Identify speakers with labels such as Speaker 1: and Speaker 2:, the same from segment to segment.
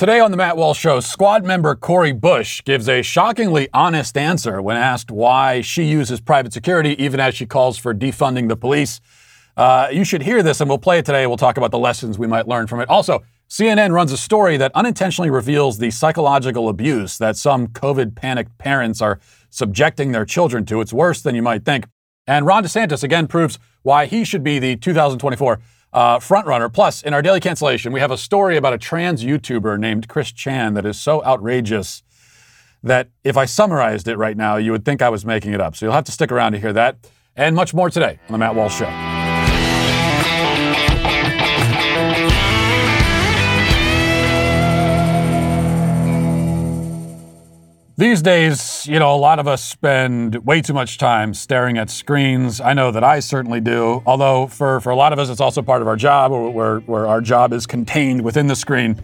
Speaker 1: Today on the Matt Walsh Show, squad member Cori Bush gives a shockingly honest answer when asked why she uses private security, even as she calls for defunding the police. Uh, you should hear this, and we'll play it today. We'll talk about the lessons we might learn from it. Also, CNN runs a story that unintentionally reveals the psychological abuse that some COVID panicked parents are subjecting their children to. It's worse than you might think. And Ron DeSantis again proves why he should be the 2024 uh, frontrunner. Plus, in our daily cancellation, we have a story about a trans YouTuber named Chris Chan that is so outrageous that if I summarized it right now, you would think I was making it up. So you'll have to stick around to hear that and much more today on The Matt Walsh Show. These days, you know, a lot of us spend way too much time staring at screens. I know that I certainly do. Although for, for a lot of us, it's also part of our job where, where our job is contained within the screen.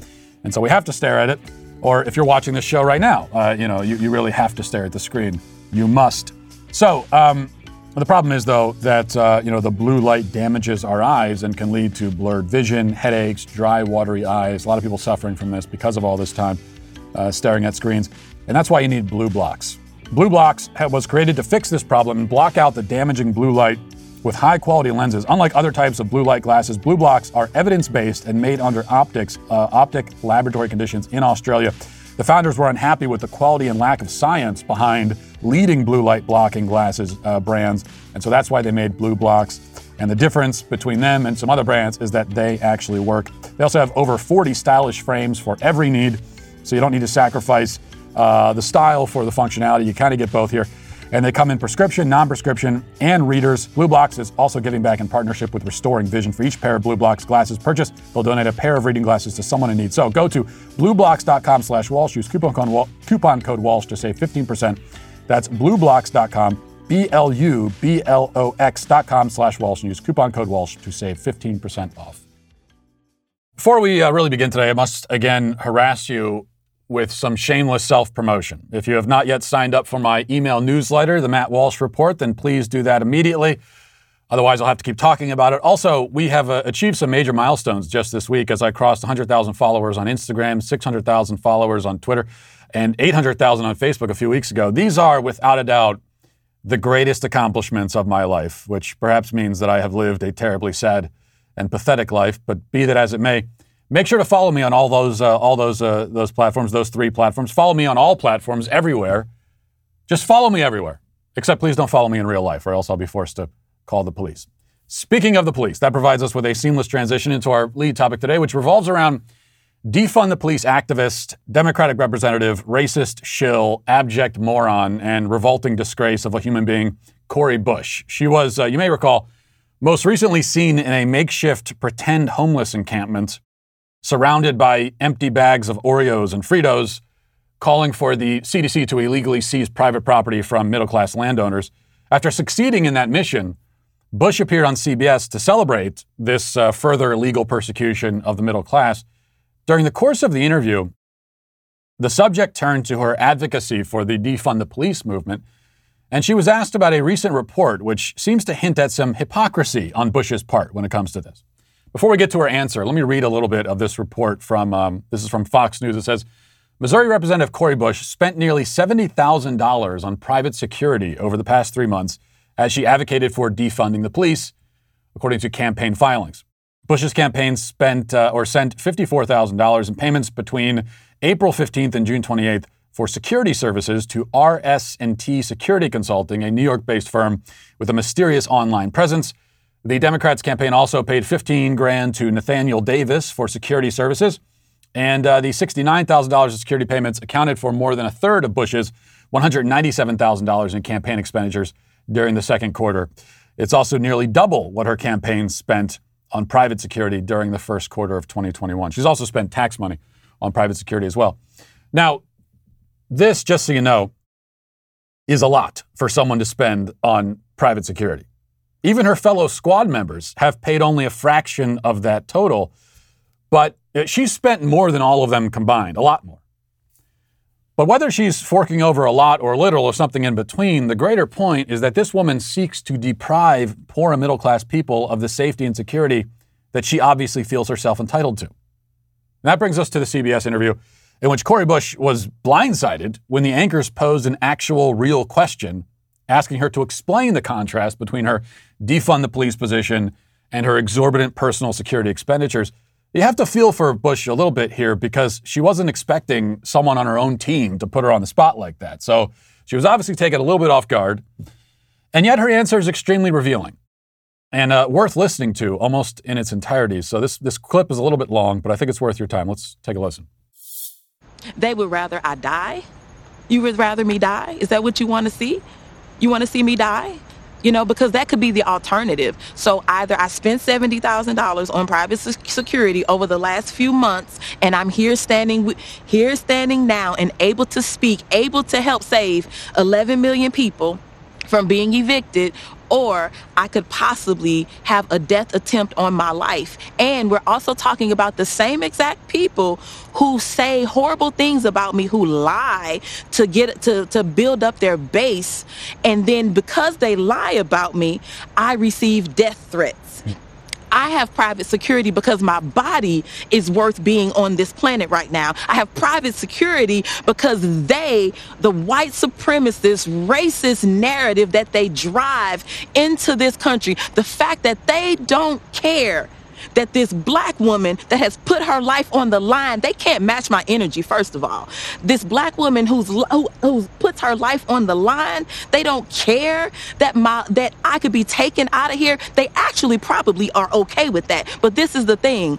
Speaker 1: And so we have to stare at it. Or if you're watching this show right now, uh, you know, you, you really have to stare at the screen. You must. So um, the problem is, though, that, uh, you know, the blue light damages our eyes and can lead to blurred vision, headaches, dry, watery eyes. A lot of people suffering from this because of all this time uh, staring at screens. And that's why you need BLUblox. Blue blocks was created to fix this problem and block out the damaging blue light with high quality lenses. Unlike other types of blue light glasses, BLUblox are evidence based and made under optics, uh, optic laboratory conditions in Australia. The founders were unhappy with the quality and lack of science behind leading blue light blocking glasses uh, brands, and so that's why they made BLUblox. And the difference between them and some other brands is that they actually work. They also have over 40 stylish frames for every need, so you don't need to sacrifice uh, the style for the functionality. You kind of get both here. And they come in prescription, non prescription, and readers. BLUblox is also giving back in partnership with Restoring Vision. For each pair of BLUblox glasses purchased, they'll donate a pair of reading glasses to someone in need. So go to blublox.com slash Walsh. Use coupon code, coupon code Walsh to save 15%. That's blublox.com, B L U B L O X.com slash Walsh, and use coupon code Walsh to save 15% off. Before we uh, really begin today, I must again harass you with some shameless self promotion. If you have not yet signed up for my email newsletter, the Matt Walsh Report, then please do that immediately. Otherwise, I'll have to keep talking about it. Also, we have uh, achieved some major milestones just this week as I crossed 100,000 followers on Instagram, 600,000 followers on Twitter, and 800,000 on Facebook a few weeks ago. These are, without a doubt, the greatest accomplishments of my life, which perhaps means that I have lived a terribly sad and pathetic life, but be that as it may, Make sure to follow me on all those uh, all those uh, those platforms, those three platforms. Follow me on all platforms everywhere. Just follow me everywhere. Except please don't follow me in real life, or else I'll be forced to call the police. Speaking of the police, that provides us with a seamless transition into our lead topic today, which revolves around defund the police activist, Democratic representative, racist shill, abject moron, and revolting disgrace of a human being, Cori Bush. She was, uh, you may recall, most recently seen in a makeshift pretend homeless encampment surrounded by empty bags of Oreos and Fritos, calling for the CDC to illegally seize private property from middle class landowners. After succeeding in that mission, Bush appeared on CBS to celebrate this uh, further legal persecution of the middle class. During the course of the interview, the subject turned to her advocacy for the defund the police movement, and she was asked about a recent report which seems to hint at some hypocrisy on Bush's part when it comes to this. Before we get to her answer, let me read a little bit of this report from, um, this is from Fox News. It says, Missouri Representative Cori Bush spent nearly $70,000 on private security over the past three months as she advocated for defunding the police, according to campaign filings. Bush's campaign spent uh, or sent $54,000 in payments between April 15th and June 28th for security services to RS&T Security Consulting, a New York-based firm with a mysterious online presence the Democrats' campaign also paid 15 grand to Nathaniel Davis for security services, and uh, the $69,000 of security payments accounted for more than a third of Bush's $197,000 in campaign expenditures during the second quarter. It's also nearly double what her campaign spent on private security during the first quarter of 2021. She's also spent tax money on private security as well. Now, this, just so you know, is a lot for someone to spend on private security. Even her fellow squad members have paid only a fraction of that total, but uh, she's spent more than all of them combined, a lot more. But whether she's forking over a lot or little or something in between, the greater point is that this woman seeks to deprive poor and middle class people of the safety and security that she obviously feels herself entitled to. And that brings us to the CBS interview in which Cori Bush was blindsided when the anchors posed an actual real question, asking her to explain the contrast between her defund the police position and her exorbitant personal security expenditures. You have to feel for Bush a little bit here because she wasn't expecting someone on her own team to put her on the spot like that. So she was obviously taken a little bit off guard. And yet her answer is extremely revealing and uh, worth listening to almost in its entirety. So this, this clip is a little bit long, but I think it's worth your time. Let's take a listen.
Speaker 2: They would rather I die? You would rather me die? Is that what you want to see? You want to see me die? You know, because that could be the alternative. So either I spent $70,000 on private security over the last few months and I'm here standing here standing now and able to speak, able to help save 11 million people from being evicted or I could possibly have a death attempt on my life. And we're also talking about the same exact people who say horrible things about me, who lie to get to, to build up their base. And then because they lie about me, I receive death threats. I have private security because my body is worth being on this planet right now. I have private security because they, the white supremacist, racist narrative that they drive into this country, the fact that they don't care that this black woman that has put her life on the line, they can't match my energy, first of all. This black woman who's who, who puts her life on the line, they don't care that my that I could be taken out of here. They actually probably are okay with that. But this is the thing.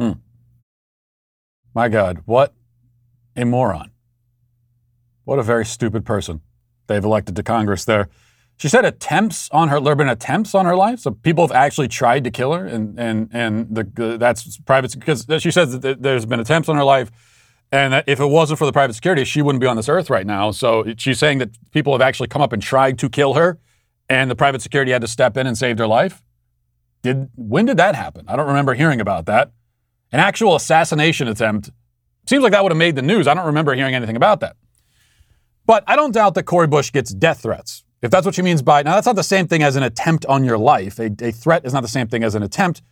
Speaker 1: Hmm. My God, what a moron. What a very stupid person they've elected to Congress there. She said attempts on her, there have been attempts on her life. So people have actually tried to kill her, and, and, and the, that's private, because she says that there's been attempts on her life, and that if it wasn't for the private security, she wouldn't be on this earth right now. So she's saying that people have actually come up and tried to kill her, and the private security had to step in and save her life. Did, when did that happen? I don't remember hearing about that. An actual assassination attempt. Seems like that would have made the news. I don't remember hearing anything about that. But I don't doubt that Cori Bush gets death threats. If that's what she means by now, that's not the same thing as an attempt on your life. A, a threat is not the same thing as an attempt.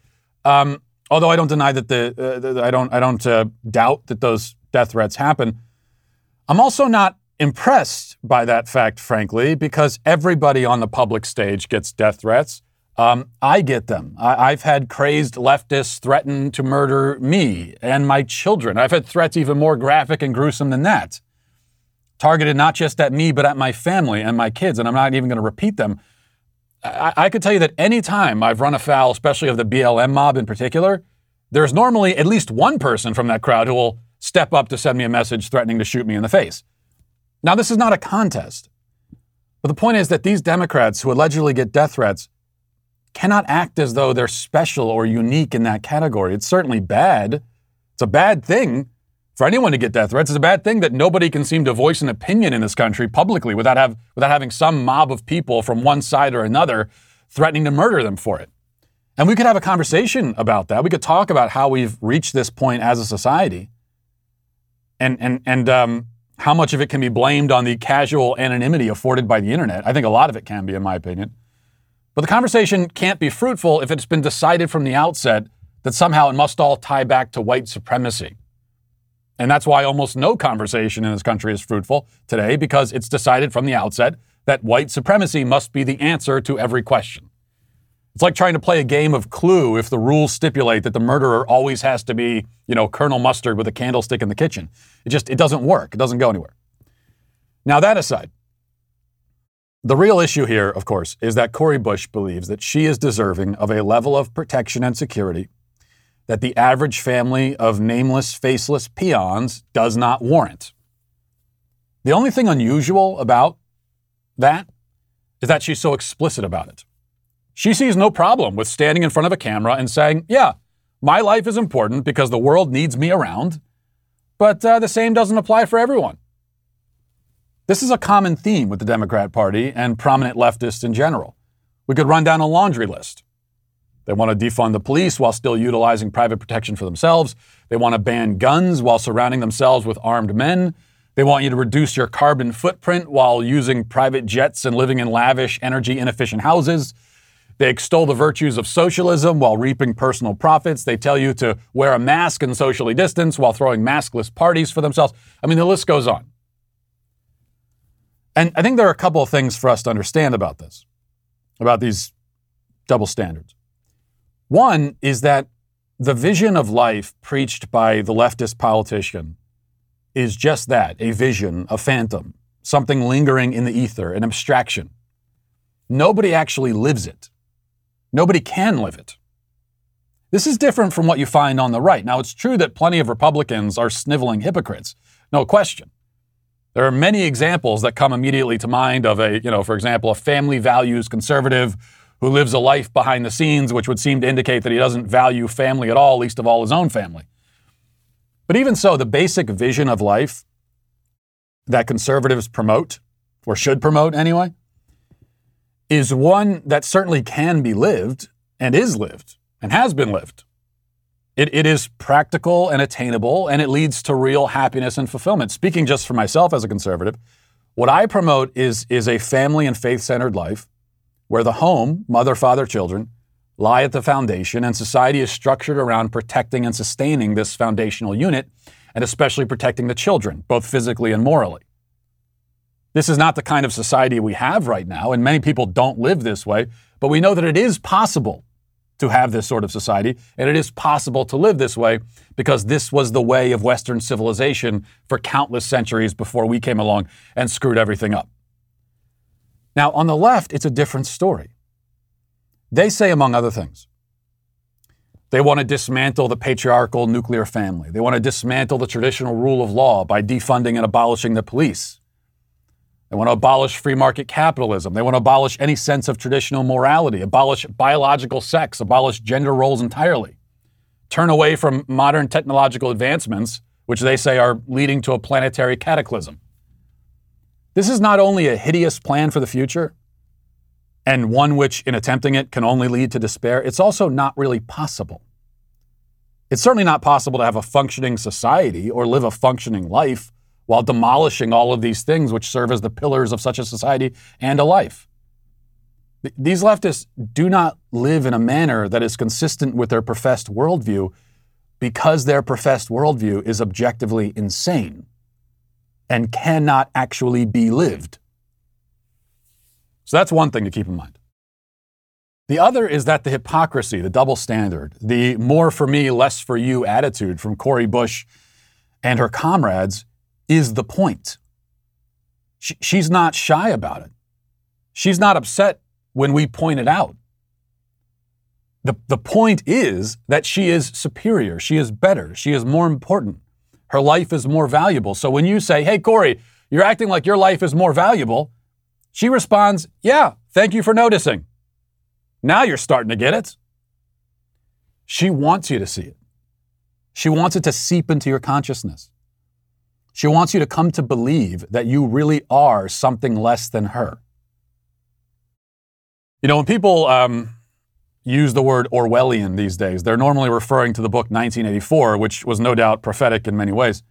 Speaker 1: Um, although I don't deny that the, uh, the I don't I don't uh, doubt that those death threats happen. I'm also not impressed by that fact, frankly, because everybody on the public stage gets death threats. Um, I get them. I, have had crazed leftists threaten to murder me and my children. I've had threats even more graphic and gruesome than that, targeted not just at me, but at my family and my kids. And I'm not even going to repeat them. I, I could tell you that any time I've run afoul, especially of the BLM mob in particular, there's normally at least one person from that crowd who will step up to send me a message threatening to shoot me in the face. Now, this is not a contest. But the point is that these Democrats who allegedly get death threats cannot act as though they're special or unique in that category. It's certainly bad. It's a bad thing for anyone to get death threats. It's a bad thing that nobody can seem to voice an opinion in this country publicly without, have, without having some mob of people from one side or another threatening to murder them for it. And we could have a conversation about that. We could talk about how we've reached this point as a society and, and, and um, how much of it can be blamed on the casual anonymity afforded by the internet. I think a lot of it can be, in my opinion. But the conversation can't be fruitful if it's been decided from the outset that somehow it must all tie back to white supremacy. And that's why almost no conversation in this country is fruitful today, because it's decided from the outset that white supremacy must be the answer to every question. It's like trying to play a game of clue if the rules stipulate that the murderer always has to be, you know, Colonel Mustard with a candlestick in the kitchen. It just it doesn't work. It doesn't go anywhere. Now that aside, the real issue here, of course, is that Cori Bush believes that she is deserving of a level of protection and security that the average family of nameless, faceless peons does not warrant. The only thing unusual about that is that she's so explicit about it. She sees no problem with standing in front of a camera and saying, Yeah, My life is important because the world needs me around, but uh, the same doesn't apply for everyone. This is a common theme with the Democrat Party and prominent leftists in general. We could run down a laundry list. They want to defund the police while still utilizing private protection for themselves. They want to ban guns while surrounding themselves with armed men. They want you to reduce your carbon footprint while using private jets and living in lavish, energy inefficient houses. They extol the virtues of socialism while reaping personal profits. They tell you to wear a mask and socially distance while throwing maskless parties for themselves. I mean, the list goes on. And I think there are a couple of things for us to understand about this, about these double standards. One is that the vision of life preached by the leftist politician is just that a vision, a phantom, something lingering in the ether, an abstraction. Nobody actually lives it. Nobody can live it. This is different from what you find on the right. Now, it's true that plenty of Republicans are sniveling hypocrites, no question. There are many examples that come immediately to mind of a, you know, for example, a family values conservative who lives a life behind the scenes, which would seem to indicate that he doesn't value family at all, least of all his own family. But even so, the basic vision of life that conservatives promote, or should promote anyway, is one that certainly can be lived and is lived and has been lived. It, it is practical and attainable, and it leads to real happiness and fulfillment. Speaking just for myself as a conservative, what I promote is, is a family and faith centered life where the home, mother, father, children, lie at the foundation, and society is structured around protecting and sustaining this foundational unit, and especially protecting the children, both physically and morally. This is not the kind of society we have right now, and many people don't live this way, but we know that it is possible to have this sort of society, and it is possible to live this way because this was the way of Western civilization for countless centuries before we came along and screwed everything up. Now, on the left, it's a different story. They say, among other things, they want to dismantle the patriarchal nuclear family. They want to dismantle the traditional rule of law by defunding and abolishing the police. They want to abolish free market capitalism. They want to abolish any sense of traditional morality, abolish biological sex, abolish gender roles entirely, turn away from modern technological advancements, which they say are leading to a planetary cataclysm. This is not only a hideous plan for the future, and one which, in attempting it, can only lead to despair, it's also not really possible. It's certainly not possible to have a functioning society or live a functioning life while demolishing all of these things which serve as the pillars of such a society and a life. These leftists do not live in a manner that is consistent with their professed worldview because their professed worldview is objectively insane and cannot actually be lived. So that's one thing to keep in mind. The other is that the hypocrisy, the double standard, the more for me, less for you attitude from Cori Bush and her comrades is the point. She, she's not shy about it. She's not upset when we point it out. The, the point is that she is superior. She is better. She is more important. Her life is more valuable. So when you say, hey, Cori, you're acting like your life is more valuable, she responds, yeah, thank you for noticing. Now you're starting to get it. She wants you to see it. She wants it to seep into your consciousness. She wants you to come to believe that you really are something less than her. You know, when people um, use the word Orwellian these days, they're normally referring to the book 1984, which was no doubt prophetic in many ways.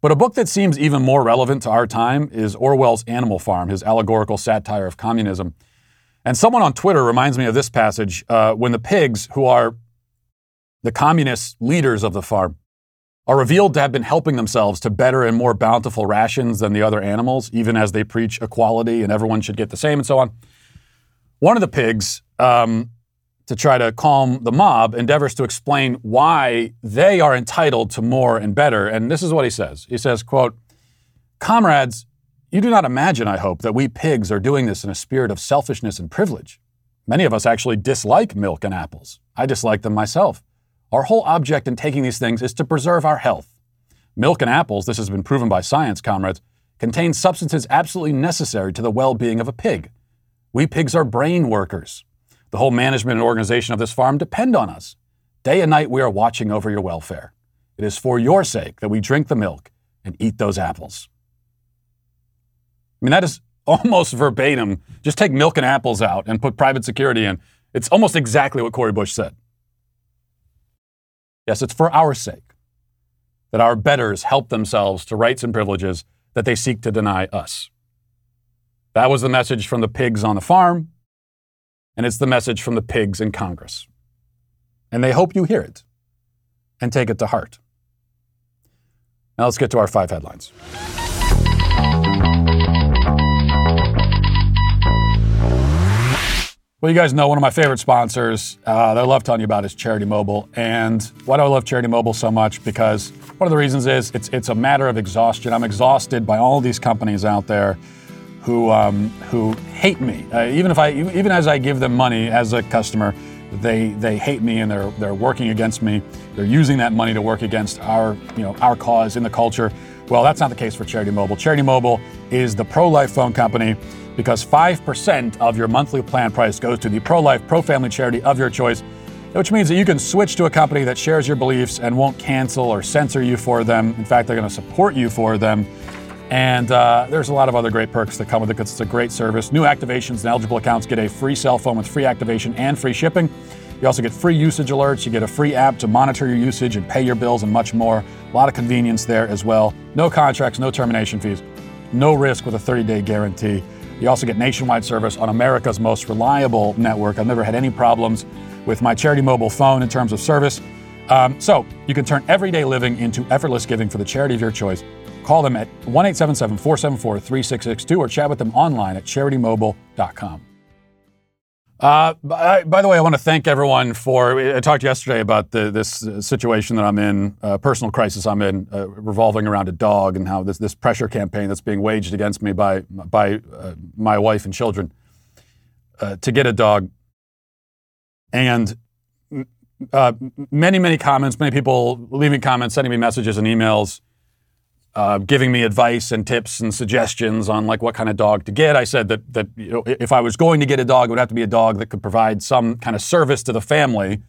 Speaker 1: But a book that seems even more relevant to our time is Orwell's Animal Farm, his allegorical satire of communism. And someone on Twitter reminds me of this passage uh, when the pigs, who are the communist leaders of the farm, are revealed to have been helping themselves to better and more bountiful rations than the other animals, even as they preach equality and everyone should get the same and so on. One of the pigs, um, to try to calm the mob, endeavors to explain why they are entitled to more and better. And this is what he says. He says, quote, Comrades, you do not imagine, I hope, that we pigs are doing this in a spirit of selfishness and privilege. Many of us actually dislike milk and apples. I dislike them myself. Our whole object in taking these things is to preserve our health. Milk and apples, this has been proven by science, comrades, contain substances absolutely necessary to the well being of a pig. We pigs are brain workers. The whole management and organization of this farm depend on us. Day and night we are watching over your welfare. It is for your sake that we drink the milk and eat those apples. I mean, that is almost verbatim. Just take milk and apples out and put private security in. It's almost exactly what Cori Bush said. Yes, it's for our sake that our betters help themselves to rights and privileges that they seek to deny us. That was the message from the pigs on the farm, and it's the message from the pigs in Congress. And they hope you hear it and take it to heart. Now let's get to our five headlines. Well, you guys know one of my favorite sponsors uh, that I love telling you about is Charity Mobile. And why do I love Charity Mobile so much? Because one of the reasons is it's, it's a matter of exhaustion. I'm exhausted by all these companies out there who, um, who hate me. Uh, even, if I, even as I give them money as a customer, they, they hate me and they're, they're working against me. They're using that money to work against our, you know, our cause in the culture. Well, that's not the case for Charity Mobile. Charity Mobile is the pro life phone company because 5% of your monthly plan price goes to the pro life, pro family charity of your choice, which means that you can switch to a company that shares your beliefs and won't cancel or censor you for them. In fact, they're going to support you for them. And uh, there's a lot of other great perks that come with it because it's a great service. New activations and eligible accounts get a free cell phone with free activation and free shipping. You also get free usage alerts. You get a free app to monitor your usage and pay your bills and much more. A lot of convenience there as well. No contracts, no termination fees, no risk with a 30 day guarantee. You also get nationwide service on America's most reliable network. I've never had any problems with my Charity Mobile phone in terms of service. Um, so you can turn everyday living into effortless giving for the charity of your choice. Call them at 1 474 3662 or chat with them online at charitymobile.com. Uh, by, by, the way, I want to thank everyone for. I talked yesterday about the, this situation that I'm in, uh, personal crisis I'm in, uh, revolving around a dog, and how this this pressure campaign that's being waged against me by by uh, my wife and children uh, to get a dog, and uh, many many comments, many people leaving comments, sending me messages and emails uh, giving me advice and tips and suggestions on like what kind of dog to get. I said that that you know, if I was going to get a dog, it would have to be a dog that could provide some kind of service to the family.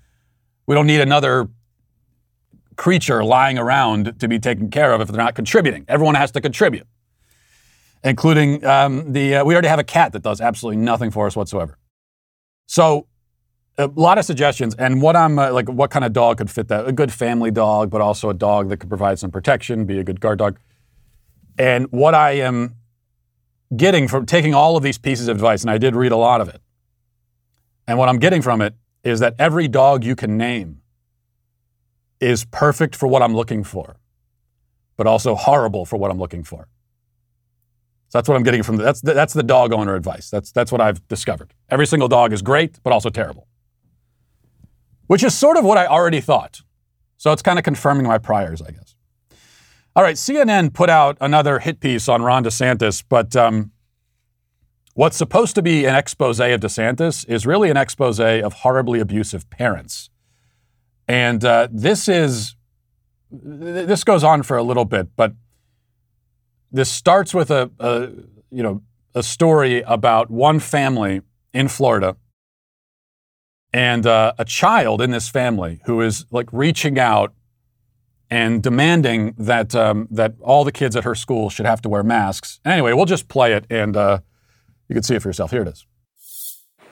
Speaker 1: We don't need another creature lying around to be taken care of if they're not contributing. Everyone has to contribute, including um, the. Uh, we already have a cat that does absolutely nothing for us whatsoever. So a lot of suggestions and what i'm uh, like what kind of dog could fit that? A good family dog but also a dog that could provide some protection be a good guard dog. And what i am getting from taking all of these pieces of advice and i did read a lot of it and what i'm getting from it is that every dog you can name is perfect for what i'm looking for but also horrible for what i'm looking for. So that's what i'm getting from the, that's the, that's the dog owner advice. That's that's what i've discovered. Every single dog is great but also terrible which is sort of what I already thought. So it's kind of confirming my priors, I guess. All right, CNN put out another hit piece on Ron DeSantis, but um, what's supposed to be an expose of DeSantis is really an expose of horribly abusive parents. And uh, this is, this goes on for a little bit, but this starts with a, a you know, a story about one family in Florida and uh, a child in this family who is like reaching out and demanding that um, that all the kids at her school should have to wear masks. anyway, we'll just play it, and uh, you can see it for yourself. Here it is.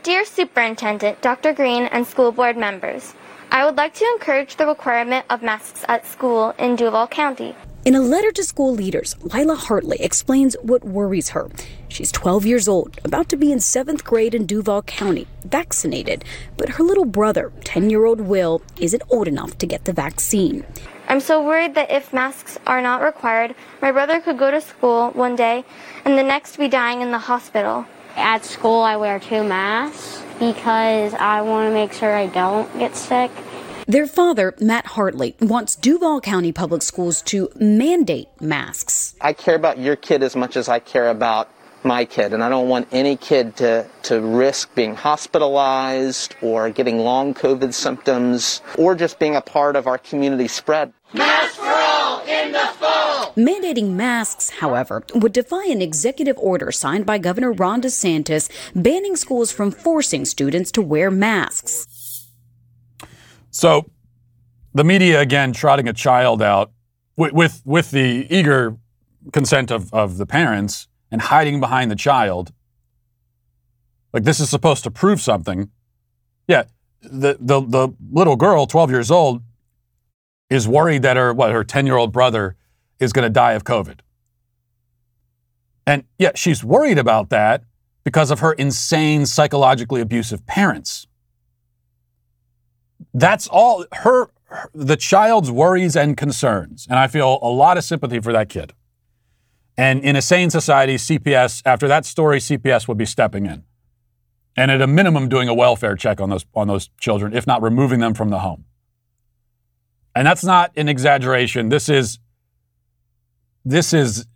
Speaker 3: Dear Superintendent, Dr. Green, and school board members, I would like to encourage the requirement of masks at school in Duval County.
Speaker 4: In a letter to school leaders, Lila Hartley explains what worries her. She's 12 years old, about to be in seventh grade in Duval County, vaccinated, but her little brother, 10 year old Will, isn't old enough to get the vaccine.
Speaker 3: I'm so worried that if masks are not required, my brother could go to school one day and the next be dying in the hospital.
Speaker 5: At school, I wear two masks because I want to make sure I don't get sick.
Speaker 4: Their father, Matt Hartley, wants Duval County Public Schools to mandate masks.
Speaker 6: I care about your kid as much as I care about my kid, and I don't want any kid to, to risk being hospitalized or getting long COVID symptoms or just being a part of our community spread.
Speaker 7: Mask for all in the fall!
Speaker 4: Mandating masks, however, would defy an executive order signed by Governor Ron DeSantis banning schools from forcing students to wear masks.
Speaker 1: So the media again trotting a child out with, with, with the eager consent of, of the parents and hiding behind the child. Like this is supposed to prove something. Yeah, the, the, the little girl, 12 years old, is worried that her, what, her 10 year old brother is going to die of COVID. And yeah, she's worried about that because of her insane, psychologically abusive parents. That's all her, her, the child's worries and concerns. And I feel a lot of sympathy for that kid. And in a sane society, CPS, after that story, CPS would be stepping in. And at a minimum, doing a welfare check on those, on those children, if not removing them from the home. And that's not an exaggeration. This is, this is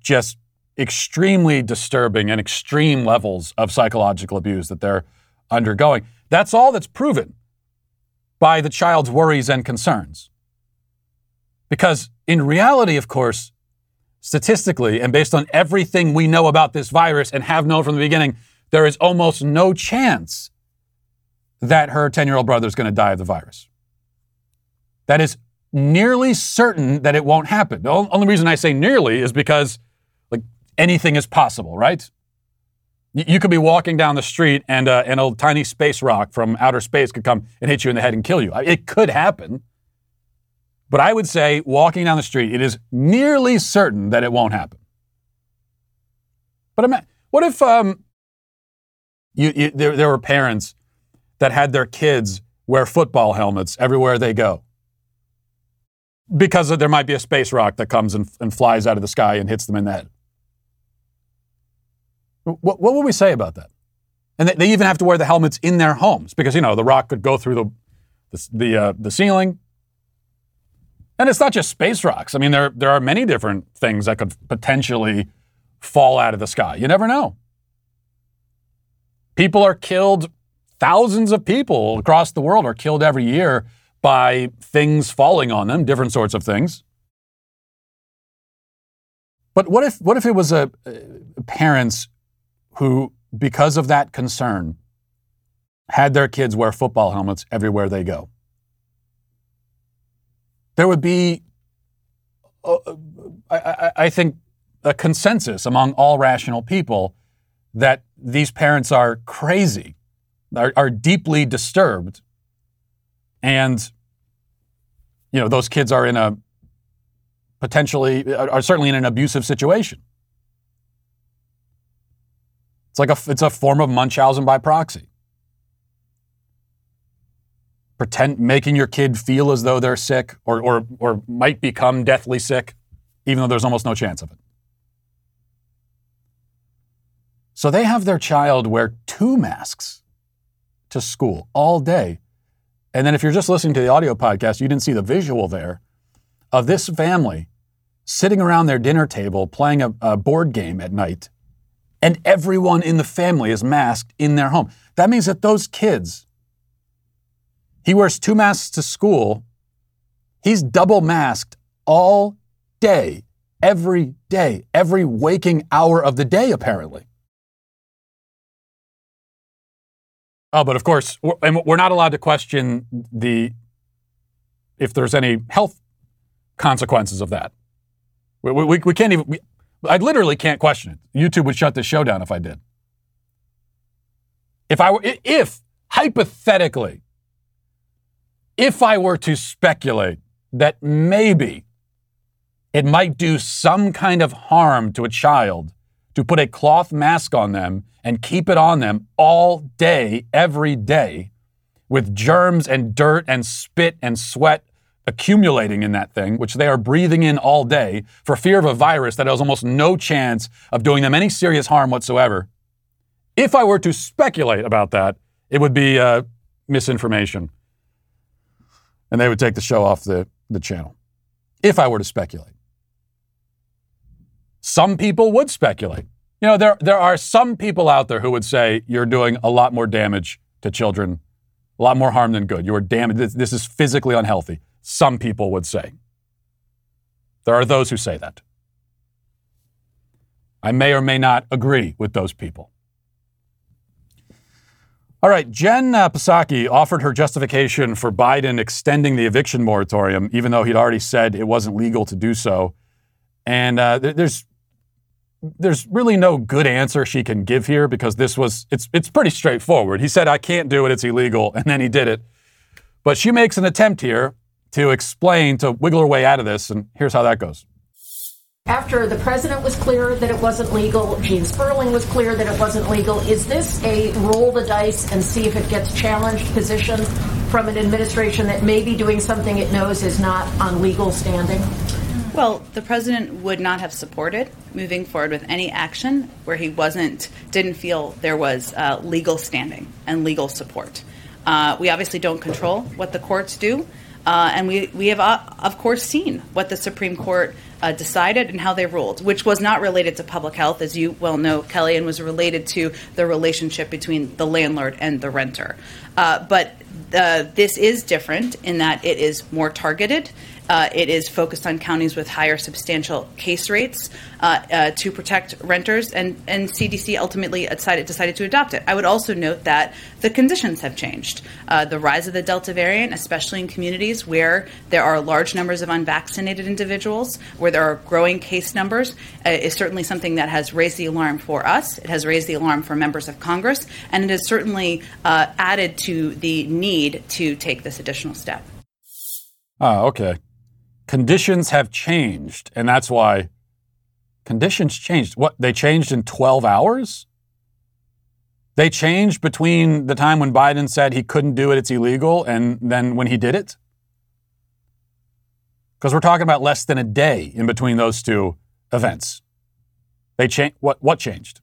Speaker 1: just extremely disturbing and extreme levels of psychological abuse that they're undergoing. That's all that's proven by the child's worries and concerns. Because in reality, of course, statistically and based on everything we know about this virus and have known from the beginning, there is almost no chance that her 10 year old brother is going to die of the virus. That is nearly certain that it won't happen. The only reason I say nearly is because like anything is possible, right? You could be walking down the street and, uh, and a tiny space rock from outer space could come and hit you in the head and kill you. It could happen. But I would say, walking down the street, it is nearly certain that it won't happen. But I mean, what if um, you, you, there, there were parents that had their kids wear football helmets everywhere they go? Because there might be a space rock that comes and, and flies out of the sky and hits them in the head. What, what would we say about that? And they, they, even have to wear the helmets in their homes because, you know, the rock could go through the, the, the, uh, the ceiling. And it's not just space rocks. I mean, there, there are many different things that could potentially fall out of the sky. You never know. People are killed, thousands of people across the world are killed every year by things falling on them, different sorts of things. But what if, what if it was a, a parents who, because of that concern, had their kids wear football helmets everywhere they go. There would be, uh, I, I think, a consensus among all rational people that these parents are crazy, are, are deeply disturbed, and you know those kids are in a potentially are certainly in an abusive situation. It's like a, it's a form of Munchausen by proxy. Pretend making your kid feel as though they're sick or, or, or might become deathly sick, even though there's almost no chance of it. So they have their child wear two masks to school all day. And then if you're just listening to the audio podcast, you didn't see the visual there of this family sitting around their dinner table playing a, a board game at night and everyone in the family is masked in their home. That means that those kids, he wears two masks to school, he's double masked all day, every day, every waking hour of the day, apparently. Oh, but of course, we're not allowed to question the if there's any health consequences of that. We, we, we can't even. We, I literally can't question it. YouTube would shut the show down if I did. If I were, if hypothetically, if I were to speculate that maybe it might do some kind of harm to a child to put a cloth mask on them and keep it on them all day, every day, with germs and dirt and spit and sweat accumulating in that thing, which they are breathing in all day for fear of a virus that has almost no chance of doing them any serious harm whatsoever. If I were to speculate about that, it would be uh, misinformation. And they would take the show off the, the channel. If I were to speculate. Some people would speculate. You know, there, there are some people out there who would say you're doing a lot more damage to children, a lot more harm than good. You are damaged. This, this is physically unhealthy some people would say. There are those who say that. I may or may not agree with those people. All right, Jen uh, Psaki offered her justification for Biden extending the eviction moratorium, even though he'd already said it wasn't legal to do so. And uh, there's there's really no good answer she can give here because this was it's it's pretty straightforward. He said I can't do it, it's illegal, and then he did it. But she makes an attempt here to explain to wiggle her way out of this, and here's how that goes.
Speaker 8: After the president was clear that it wasn't legal, Gene Sperling was clear that it wasn't legal. Is this a roll the dice and see if it gets challenged position from an administration that may be doing something it knows is not on legal standing?
Speaker 9: Well, the president would not have supported moving forward with any action where he wasn't didn't feel there was uh, legal standing and legal support. Uh, we obviously don't control what the courts do, uh, and we we have uh, of course seen what the Supreme Court uh, decided and how they ruled, which was not related to public health, as you well know, Kelly, and was related to the relationship between the landlord and the renter. Uh, but this is different in that it is more targeted. Uh, it is focused on counties with higher substantial case rates uh, uh, to protect renters, and, and CDC ultimately decided, decided to adopt it. I would also note that the conditions have changed. Uh, the rise of the Delta variant, especially in communities where there are large numbers of unvaccinated individuals, where there are growing case numbers, uh, is certainly something that has raised the alarm for us. It has raised the alarm for members of Congress, and it has certainly uh, added to the need to take this additional step.
Speaker 1: Oh, okay conditions have changed, and that's why conditions changed. What they changed in 12 hours? They changed between the time when Biden said he couldn't do it, it's illegal, and then when he did it? Because we're talking about less than a day in between those two events. They changed. What, what changed?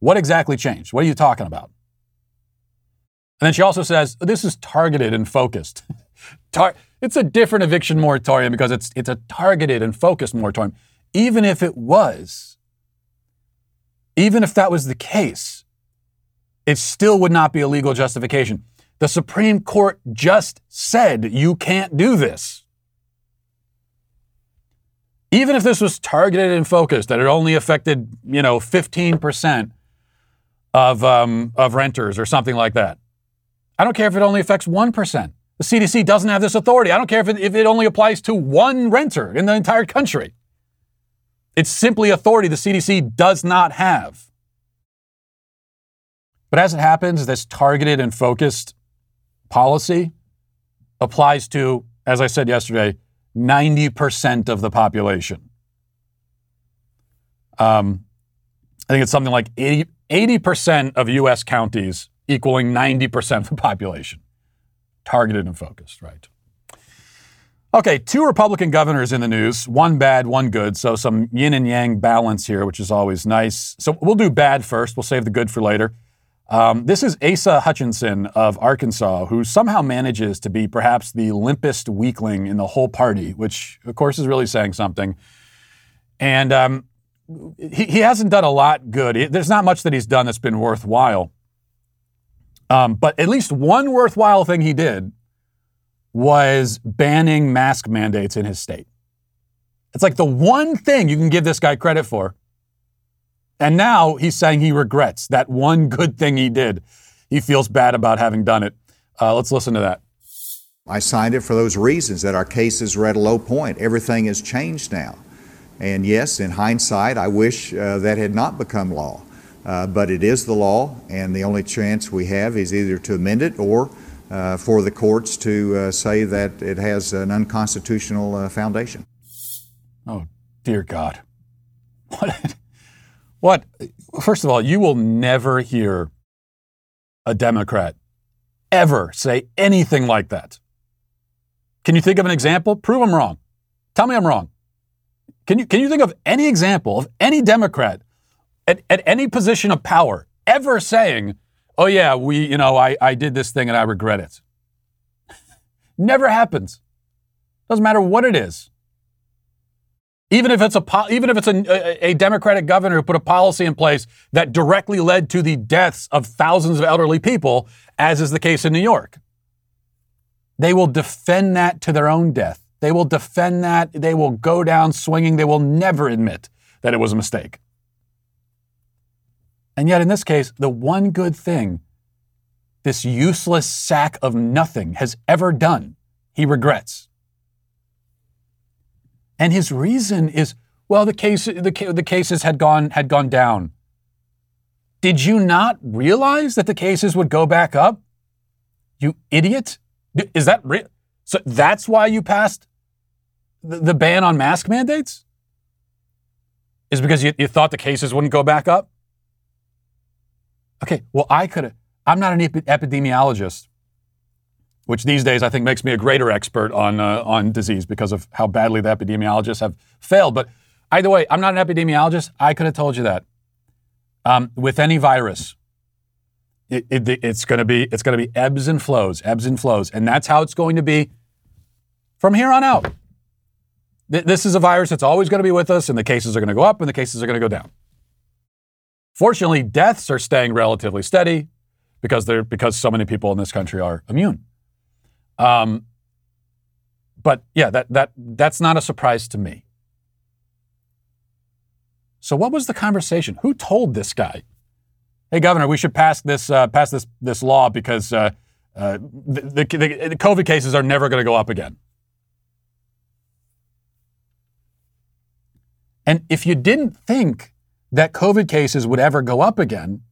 Speaker 1: What exactly changed? What are you talking about? And then she also says this is targeted and focused. Tar- it's a different eviction moratorium because it's, it's a targeted and focused moratorium. Even if it was, even if that was the case, it still would not be a legal justification. The Supreme Court just said you can't do this. Even if this was targeted and focused, that it only affected, you know, 15% of, um, of renters or something like that. I don't care if it only affects 1%. The CDC doesn't have this authority. I don't care if it, if it only applies to one renter in the entire country. It's simply authority the CDC does not have. But as it happens, this targeted and focused policy applies to, as I said yesterday, 90% of the population. Um, I think it's something like 80, 80% of US counties equaling 90% of the population targeted and focused, right? Okay, two Republican governors in the news, one bad, one good. So some yin and yang balance here, which is always nice. So we'll do bad first. We'll save the good for later. Um, this is Asa Hutchinson of Arkansas, who somehow manages to be perhaps the limpest weakling in the whole party, which of course is really saying something. And um, he, he hasn't done a lot good. There's not much that he's done that's been worthwhile. Um, but at least one worthwhile thing he did was banning mask mandates in his state. It's like the one thing you can give this guy credit for. And now he's saying he regrets that one good thing he did. He feels bad about having done it. Uh, let's listen to that.
Speaker 10: I signed it for those reasons that our cases are at a low point. Everything has changed now. And yes, in hindsight, I wish uh, that had not become law. Uh, but it is the law, and the only chance we have is either to amend it or uh, for the courts to uh, say that it has an unconstitutional uh, foundation.
Speaker 1: Oh, dear God. What? What? First of all, you will never hear a Democrat ever say anything like that. Can you think of an example? Prove I'm wrong. Tell me I'm wrong. Can you, can you think of any example of any Democrat at, at any position of power ever saying, oh, yeah, we, you know, I, I did this thing and I regret it. Never happens. Doesn't matter what it is. Even if it's a even if it's a, a Democratic governor who put a policy in place that directly led to the deaths of thousands of elderly people, as is the case in New York, they will defend that to their own death. They will defend that. They will go down swinging. They will never admit that it was a mistake. And yet, in this case, the one good thing this useless sack of nothing has ever done, he regrets. And his reason is, well, the case the, the cases had gone had gone down. Did you not realize that the cases would go back up? You idiot! Is that real? So that's why you passed the, the ban on mask mandates? Is because you, you thought the cases wouldn't go back up? Okay, well, I could have. I'm not an epidemiologist, which these days I think makes me a greater expert on, uh, on disease because of how badly the epidemiologists have failed. But either way, I'm not an epidemiologist. I could have told you that. Um, with any virus, it, it, it's going to be it's going to be ebbs and flows, ebbs and flows, and that's how it's going to be from here on out. Th- this is a virus that's always going to be with us, and the cases are going to go up and the cases are going to go down. Fortunately, deaths are staying relatively steady because they're because so many people in this country are immune. Um, but yeah, that that that's not a surprise to me. So what was the conversation? Who told this guy? Hey, governor, we should pass this uh, pass this this law because uh, uh, the, the, the COVID cases are never going to go up again. And if you didn't think that COVID cases would ever go up again,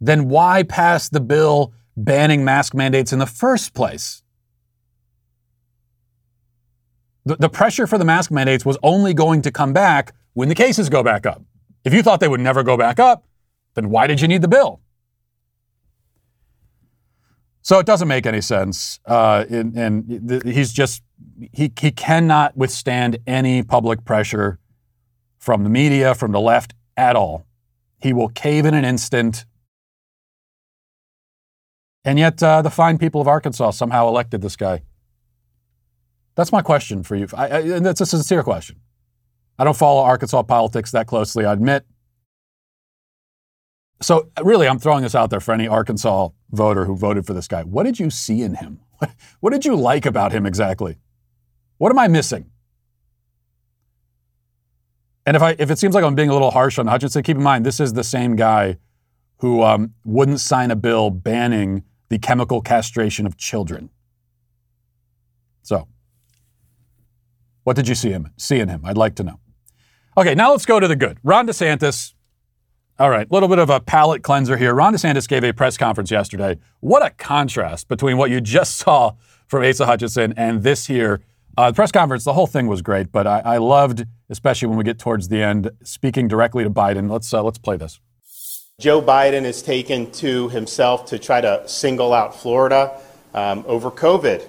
Speaker 1: then why pass the bill banning mask mandates in the first place? The, the pressure for the mask mandates was only going to come back when the cases go back up. If you thought they would never go back up, then why did you need the bill? So it doesn't make any sense. Uh, and, and he's just, he, he cannot withstand any public pressure from the media, from the left at all. He will cave in an instant. And yet, uh, the fine people of Arkansas somehow elected this guy. That's my question for you. I, I, and that's a sincere question. I don't follow Arkansas politics that closely, I admit. So, really, I'm throwing this out there for any Arkansas voter who voted for this guy. What did you see in him? What did you like about him exactly? What am I missing? And if I if it seems like I'm being a little harsh on Hutchinson, keep in mind this is the same guy who um, wouldn't sign a bill banning the chemical castration of children. So, what did you see him see in him? I'd like to know. Okay, now let's go to the good. Ron DeSantis. All right, a little bit of a palate cleanser here. Ron DeSantis gave a press conference yesterday. What a contrast between what you just saw from Asa Hutchinson and this here uh, the press conference, the whole thing was great, but I, I, loved, especially when we get towards the end, speaking directly to Biden. Let's uh, let's play this.
Speaker 11: Joe Biden has taken to himself to try to single out Florida um, over COVID.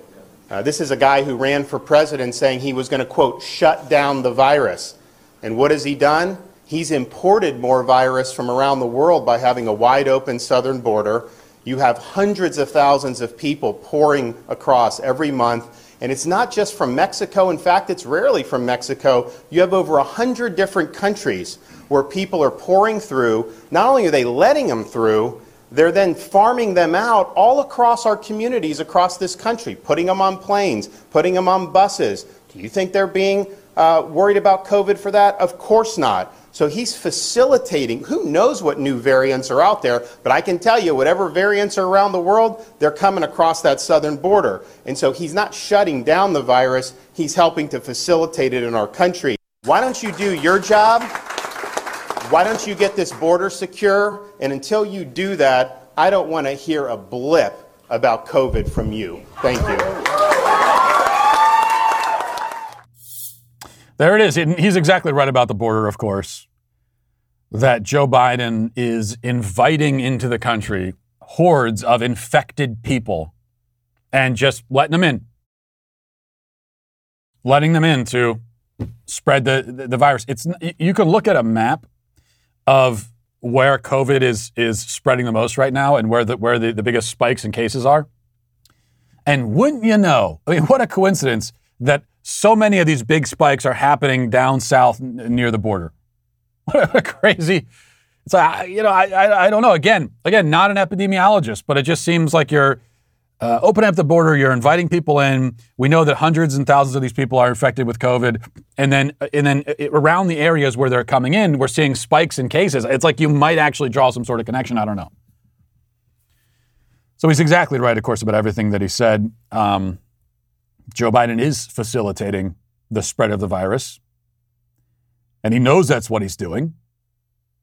Speaker 11: Uh, this is a guy who ran for president saying he was going to quote shut down the virus, and what has he done? He's imported more virus from around the world by having a wide open southern border. You have hundreds of thousands of people pouring across every month and it's not just from Mexico. In fact, it's rarely from Mexico. You have over 100 different countries where people are pouring through. Not only are they letting them through, they're then farming them out all across our communities across this country, putting them on planes, putting them on buses. Do you think they're being uh, worried about COVID for that? Of course not. So he's facilitating, who knows what new variants are out there, but I can tell you, whatever variants are around the world, they're coming across that southern border. And so he's not shutting down the virus, he's helping to facilitate it in our country. Why don't you do your job? Why don't you get this border secure? And until you do that, I don't want to hear a blip about COVID from you. Thank you.
Speaker 1: There it is. He's exactly right about the border, of course, that Joe Biden is inviting into the country hordes of infected people and just letting them in. Letting them in to spread the, the, the virus. It's, you can look at a map of where COVID is, is spreading the most right now and where, the, where the, the biggest spikes and cases are. And wouldn't you know, I mean, what a coincidence that so many of these big spikes are happening down south near the border. What a crazy. It's like, you know, I, I, I, don't know. Again, again, not an epidemiologist, but it just seems like you're uh, opening up the border, you're inviting people in. We know that hundreds and thousands of these people are infected with COVID, and then and then around the areas where they're coming in, we're seeing spikes in cases. It's like you might actually draw some sort of connection. I don't know. So he's exactly right, of course, about everything that he said. Um, Joe Biden is facilitating the spread of the virus, and he knows that's what he's doing.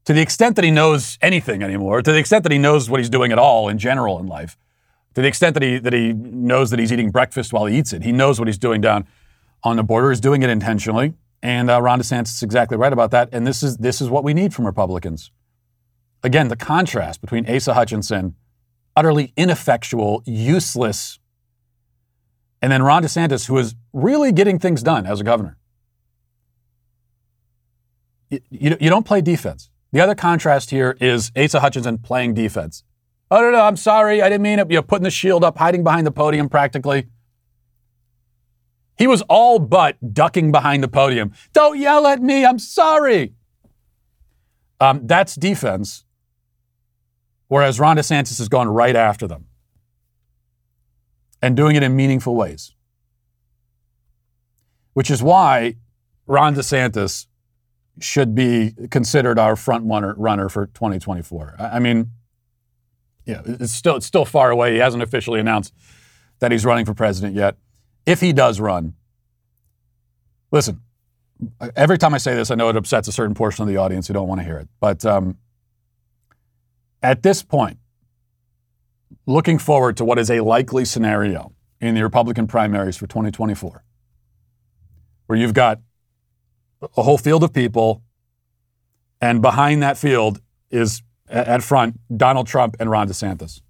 Speaker 1: To the extent that he knows anything anymore, to the extent that he knows what he's doing at all in general in life, to the extent that he that he knows that he's eating breakfast while he eats it, he knows what he's doing down on the border. Is doing it intentionally, and uh, Ron DeSantis is exactly right about that. And this is this is what we need from Republicans. Again, the contrast between Asa Hutchinson, utterly ineffectual, useless, and then Ron DeSantis, who is really getting things done as a governor. You, you, you don't play defense. The other contrast here is Asa Hutchinson playing defense. Oh, no, no, I'm sorry. I didn't mean it. You're putting the shield up, hiding behind the podium practically. He was all but ducking behind the podium. Don't yell at me. I'm sorry. Um, that's defense. Whereas Ron DeSantis has gone right after them and doing it in meaningful ways. Which is why Ron DeSantis should be considered our front runner, for 2024. I mean, yeah, it's still it's still far away. He hasn't officially announced that he's running for president yet. If he does run, listen. Every time I say this, I know it upsets a certain portion of the audience who don't want to hear it. But um, at this point, looking forward to what is a likely scenario in the Republican primaries for 2024, where you've got a whole field of people, and behind that field is at front Donald Trump and Ron DeSantis.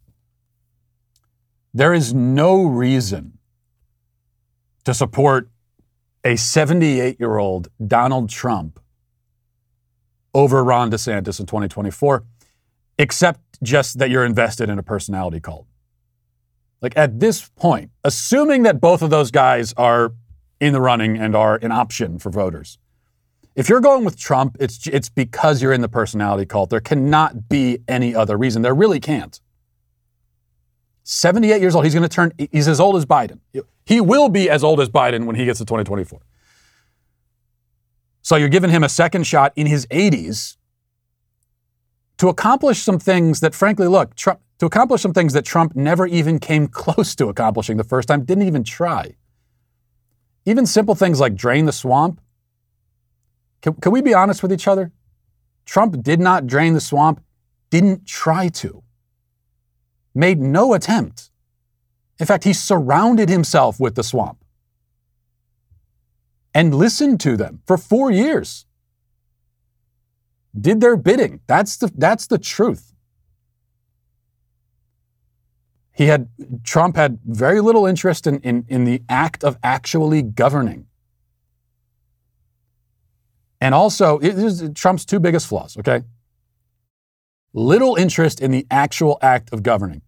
Speaker 1: There is no reason to support a 78 year old Donald Trump over Ron DeSantis in 2024, except just that you're invested in a personality cult. Like at this point, assuming that both of those guys are in the running and are an option for voters, if you're going with Trump, it's it's because you're in the personality cult. There cannot be any other reason. There really can't. 78 years old. He's going to turn. He's as old as Biden. He will be as old as Biden when he gets to 2024. So you're giving him a second shot in his 80s to accomplish some things that, frankly, look, Trump, to accomplish some things that Trump never even came close to accomplishing the first time, didn't even try. Even simple things like drain the swamp can, can we be honest with each other? Trump did not drain the swamp, didn't try to, made no attempt. In fact, he surrounded himself with the swamp and listened to them for four years. Did their bidding. That's the, that's the truth. He had Trump had very little interest in, in, in the act of actually governing. And also, this is Trump's two biggest flaws, okay? Little interest in the actual act of governing,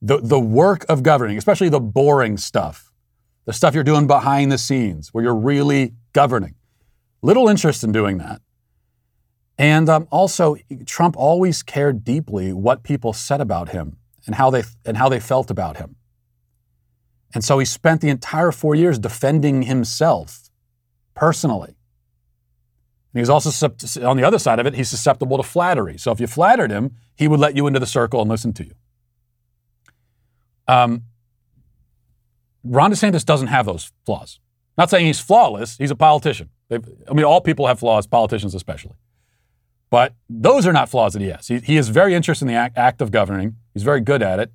Speaker 1: the, the work of governing, especially the boring stuff, the stuff you're doing behind the scenes where you're really governing. Little interest in doing that. And um, also, Trump always cared deeply what people said about him and how they and how they felt about him. And so he spent the entire four years defending himself personally. And he's also, on the other side of it, he's susceptible to flattery. So if you flattered him, he would let you into the circle and listen to you. Um, Ron DeSantis doesn't have those flaws. Not saying he's flawless, he's a politician. They've, I mean, all people have flaws, politicians especially. But those are not flaws that he has. He, he is very interested in the act, act of governing, he's very good at it.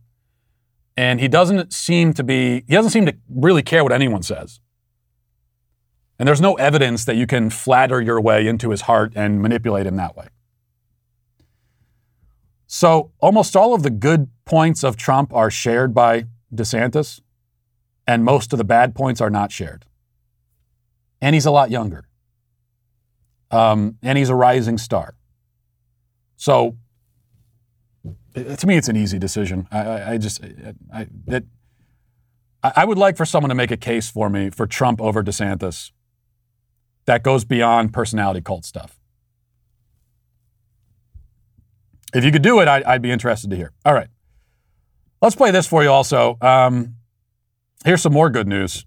Speaker 1: And he doesn't seem to be, he doesn't seem to really care what anyone says. And there's no evidence that you can flatter your way into his heart and manipulate him that way. So almost all of the good points of Trump are shared by DeSantis, and most of the bad points are not shared. And he's a lot younger. Um, and he's a rising star. So to me, it's an easy decision. I, I, I just, I, it, I would like for someone to make a case for me for Trump over DeSantis that goes beyond personality cult stuff. If you could do it, I'd, I'd be interested to hear. All right. Let's play this for you also. Um, here's some more good news.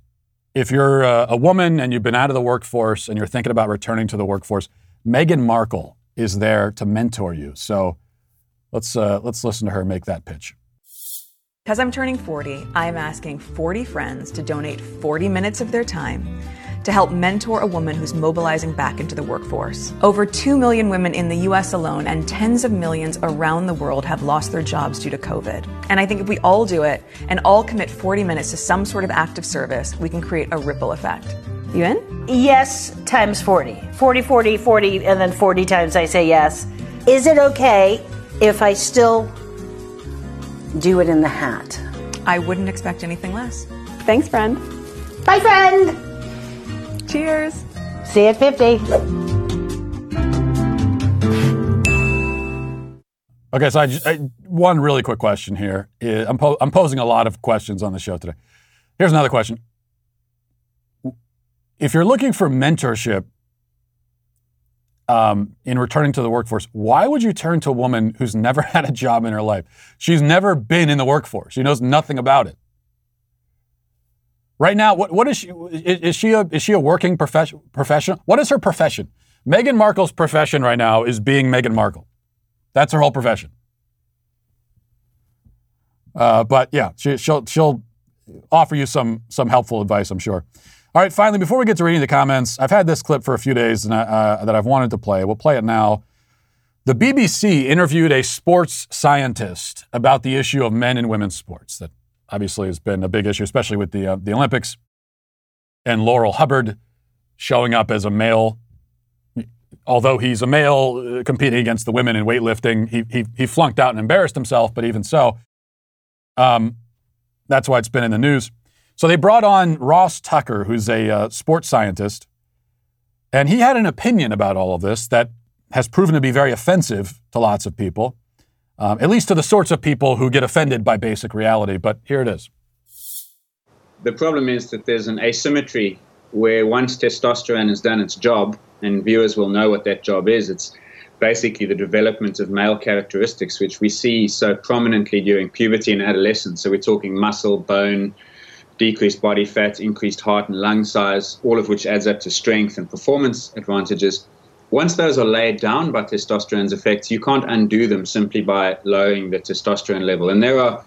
Speaker 1: If you're a, a woman and you've been out of the workforce and you're thinking about returning to the workforce, Meghan Markle is there to mentor you. So let's, uh, let's listen to her make that pitch.
Speaker 12: Because I'm turning 40, I'm asking 40 friends to donate 40 minutes of their time to help mentor a woman who's mobilizing back into the workforce. Over 2 million women in the US alone and tens of millions around the world have lost their jobs due to COVID. And I think if we all do it and all commit 40 minutes to some sort of active service, we can create a ripple effect. You in?
Speaker 13: Yes, times 40. 40, 40, 40, and then 40 times I say yes. Is it okay if I still do it in the hat?
Speaker 12: I wouldn't expect anything less. Thanks, friend.
Speaker 13: Bye, friend.
Speaker 12: Cheers.
Speaker 13: See you at 50.
Speaker 1: Okay, so I, just, I, one really quick question here. Is, I'm, po- I'm posing a lot of questions on the show today. Here's another question. If you're looking for mentorship um, in returning to the workforce, why would you turn to a woman who's never had a job in her life? She's never been in the workforce. She knows nothing about it. Right now, what, what is she? Is she a is she a working profession, professional? What is her profession? Meghan Markle's profession right now is being Meghan Markle. That's her whole profession. Uh, but yeah, she, she'll she'll offer you some some helpful advice, I'm sure. All right, finally, before we get to reading the comments, I've had this clip for a few days and, uh, that I've wanted to play. We'll play it now. The BBC interviewed a sports scientist about the issue of men and women's sports that obviously has been a big issue, especially with the uh, the Olympics. And Laurel Hubbard showing up as a male, although he's a male uh, competing against the women in weightlifting, he he, he flunked out and embarrassed himself. But even so, um, that's why it's been in the news. So they brought on Ross Tucker, who's a uh, sports scientist, and he had an opinion about all of this that has proven to be very offensive to lots of people um, at least to the sorts of people who get offended by basic reality. But here it is.
Speaker 14: The problem is that there's an asymmetry where once testosterone has done its job, and viewers will know what that job is, it's basically the development of male characteristics, which we see so prominently during puberty and adolescence. So we're talking muscle, bone, decreased body fat, increased heart and lung size, all of which adds up to strength and performance advantages. Once those are laid down by testosterone's effects, you can't undo them simply by lowering the testosterone level. And there are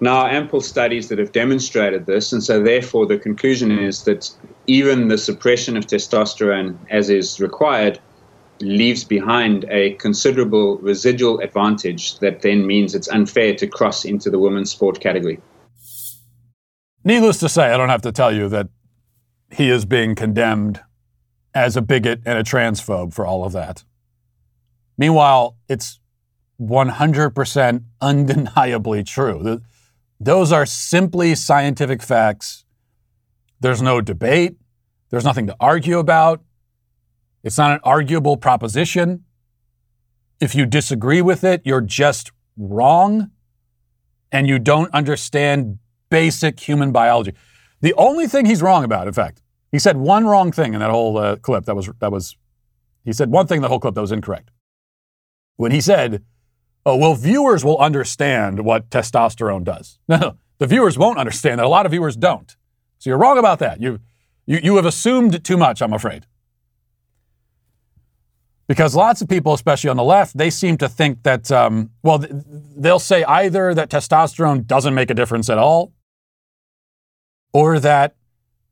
Speaker 14: now ample studies that have demonstrated this. And so, therefore, the conclusion is that even the suppression of testosterone as is required leaves behind a considerable residual advantage that then means it's unfair to cross into the women's sport category.
Speaker 1: Needless to say, I don't have to tell you that he is being condemned as a bigot and a transphobe for all of that. Meanwhile, it's 100% undeniably true. Those are simply scientific facts. There's no debate. There's nothing to argue about. It's not an arguable proposition. If you disagree with it, you're just wrong and you don't understand basic human biology. The only thing he's wrong about, in fact, he said one wrong thing in that whole uh, clip. That was that was. He said one thing in the whole clip that was incorrect. When he said, "Oh well, viewers will understand what testosterone does." No, the viewers won't understand that. A lot of viewers don't. So you're wrong about that. You you you have assumed too much. I'm afraid. Because lots of people, especially on the left, they seem to think that, um, well, they'll say either that testosterone doesn't make a difference at all, or that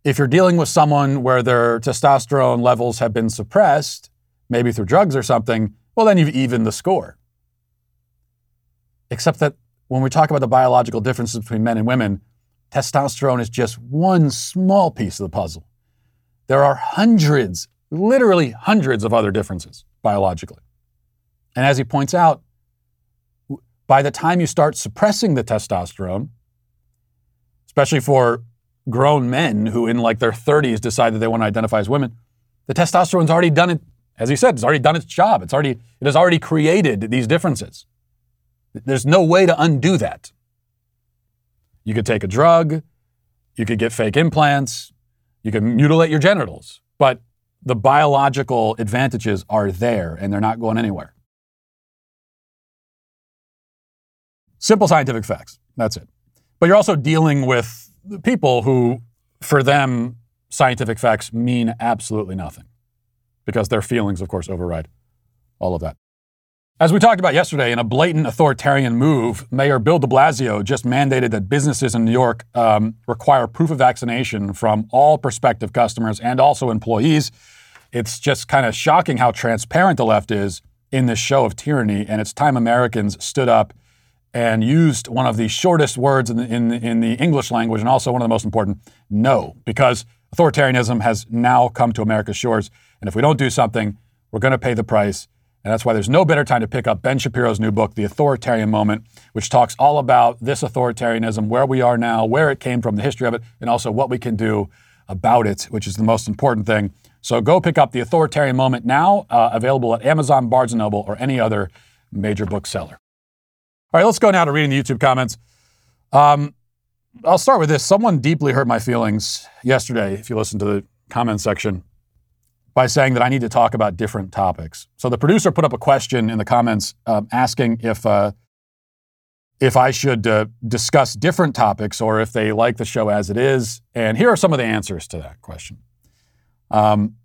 Speaker 1: if you're dealing with someone where their testosterone levels have been suppressed, maybe through drugs or something, well, then you've evened the score. Except that when we talk about the biological differences between men and women, testosterone is just one small piece of the puzzle. There are hundreds, literally hundreds of other differences biologically. And as he points out, by the time you start suppressing the testosterone, especially for grown men who, in like their 30s, decide that they want to identify as women, the testosterone's already done it. As he said, it's already done its job. It's already it has already created these differences. There's no way to undo that. You could take a drug, you could get fake implants, you could mutilate your genitals, but the biological advantages are there and they're not going anywhere. Simple scientific facts. That's it. But you're also dealing with people who, for them, scientific facts mean absolutely nothing because their feelings, of course, override all of that. As we talked about yesterday, in a blatant authoritarian move, Mayor Bill de Blasio just mandated that businesses in New York um, require proof of vaccination from all prospective customers and also employees. It's just kind of shocking how transparent the left is in this show of tyranny, and it's time Americans stood up and used one of the shortest words in the, in, in the English language and also one of the most important no, because authoritarianism has now come to America's shores. And if we don't do something, we're going to pay the price. And that's why there's no better time to pick up Ben Shapiro's new book, The Authoritarian Moment, which talks all about this authoritarianism, where we are now, where it came from, the history of it, and also what we can do about it, which is the most important thing. So go pick up The Authoritarian Moment now, uh, available at Amazon, Barnes & Noble, or any other major bookseller. All right, let's go now to reading the YouTube comments. Um, I'll start with this. Someone deeply hurt my feelings yesterday, if you listen to the comment section by saying that I need to talk about different topics. So the producer put up a question in the comments um, asking if uh, if I should uh, discuss different topics or if they like the show as it is. And here are some of the answers to that question. Um,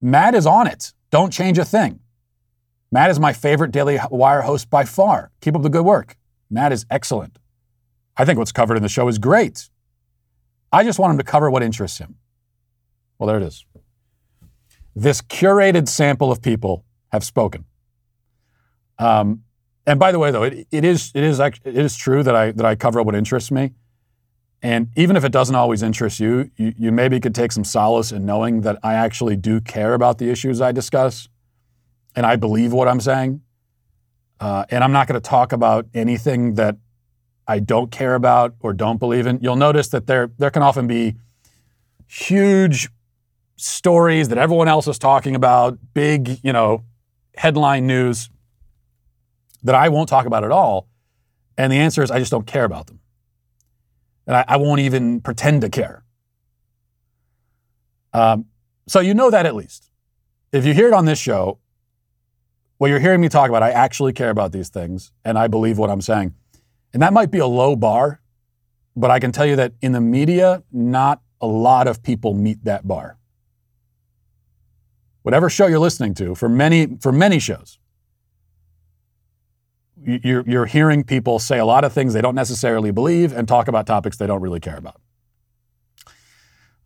Speaker 1: Matt is on it. Don't change a thing. Matt is my favorite Daily Wire host by far. Keep up the good work. Matt is excellent. I think what's covered in the show is great. I just want him to cover what interests him. Well, there it is. This curated sample of people have spoken. Um, and by the way, though, it, it is it is it is true that I that I cover what interests me. And even if it doesn't always interest you, you, you maybe could take some solace in knowing that I actually do care about the issues I discuss, and I believe what I'm saying. Uh, and I'm not going to talk about anything that I don't care about or don't believe in. You'll notice that there there can often be huge stories that everyone else is talking about, big, you know, headline news that I won't talk about at all. And the answer is I just don't care about them. And I, I won't even pretend to care. Um, so you know that at least. If you hear it on this show, what you're hearing me talk about, I actually care about these things and I believe what I'm saying. And that might be a low bar, but I can tell you that in the media, not a lot of people meet that bar whatever show you're listening to, for many, for many shows, you're, you're hearing people say a lot of things they don't necessarily believe and talk about topics they don't really care about.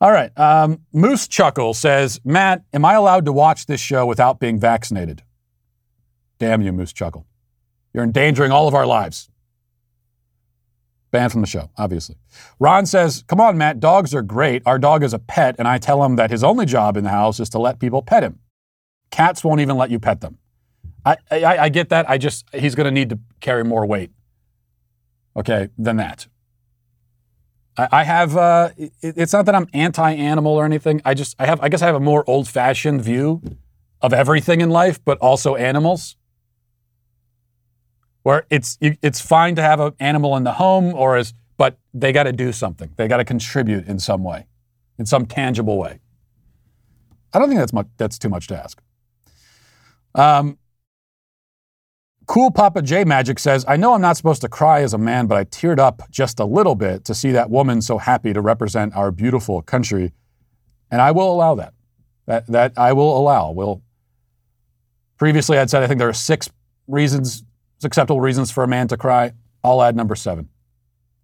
Speaker 1: All right. Um, Moose Chuckle says, Matt, am I allowed to watch this show without being vaccinated? Damn you, Moose Chuckle. You're endangering all of our lives. Banned from the show, obviously. Ron says, Come on, Matt, dogs are great. Our dog is a pet, and I tell him that his only job in the house is to let people pet him. Cats won't even let you pet them. I, I, I get that. I just, he's going to need to carry more weight, okay, than that. I, I have, uh, it, it's not that I'm anti animal or anything. I just, I have, I guess I have a more old fashioned view of everything in life, but also animals where it's it's fine to have an animal in the home or as but they got to do something. They got to contribute in some way, in some tangible way. I don't think that's much. That's too much to ask. Um, cool Papa J Magic says, I know I'm not supposed to cry as a man, but I teared up just a little bit to see that woman so happy to represent our beautiful country, and I will allow that. That that I will allow. Will previously I'd said I think there are six reasons acceptable reasons for a man to cry. I'll add number seven.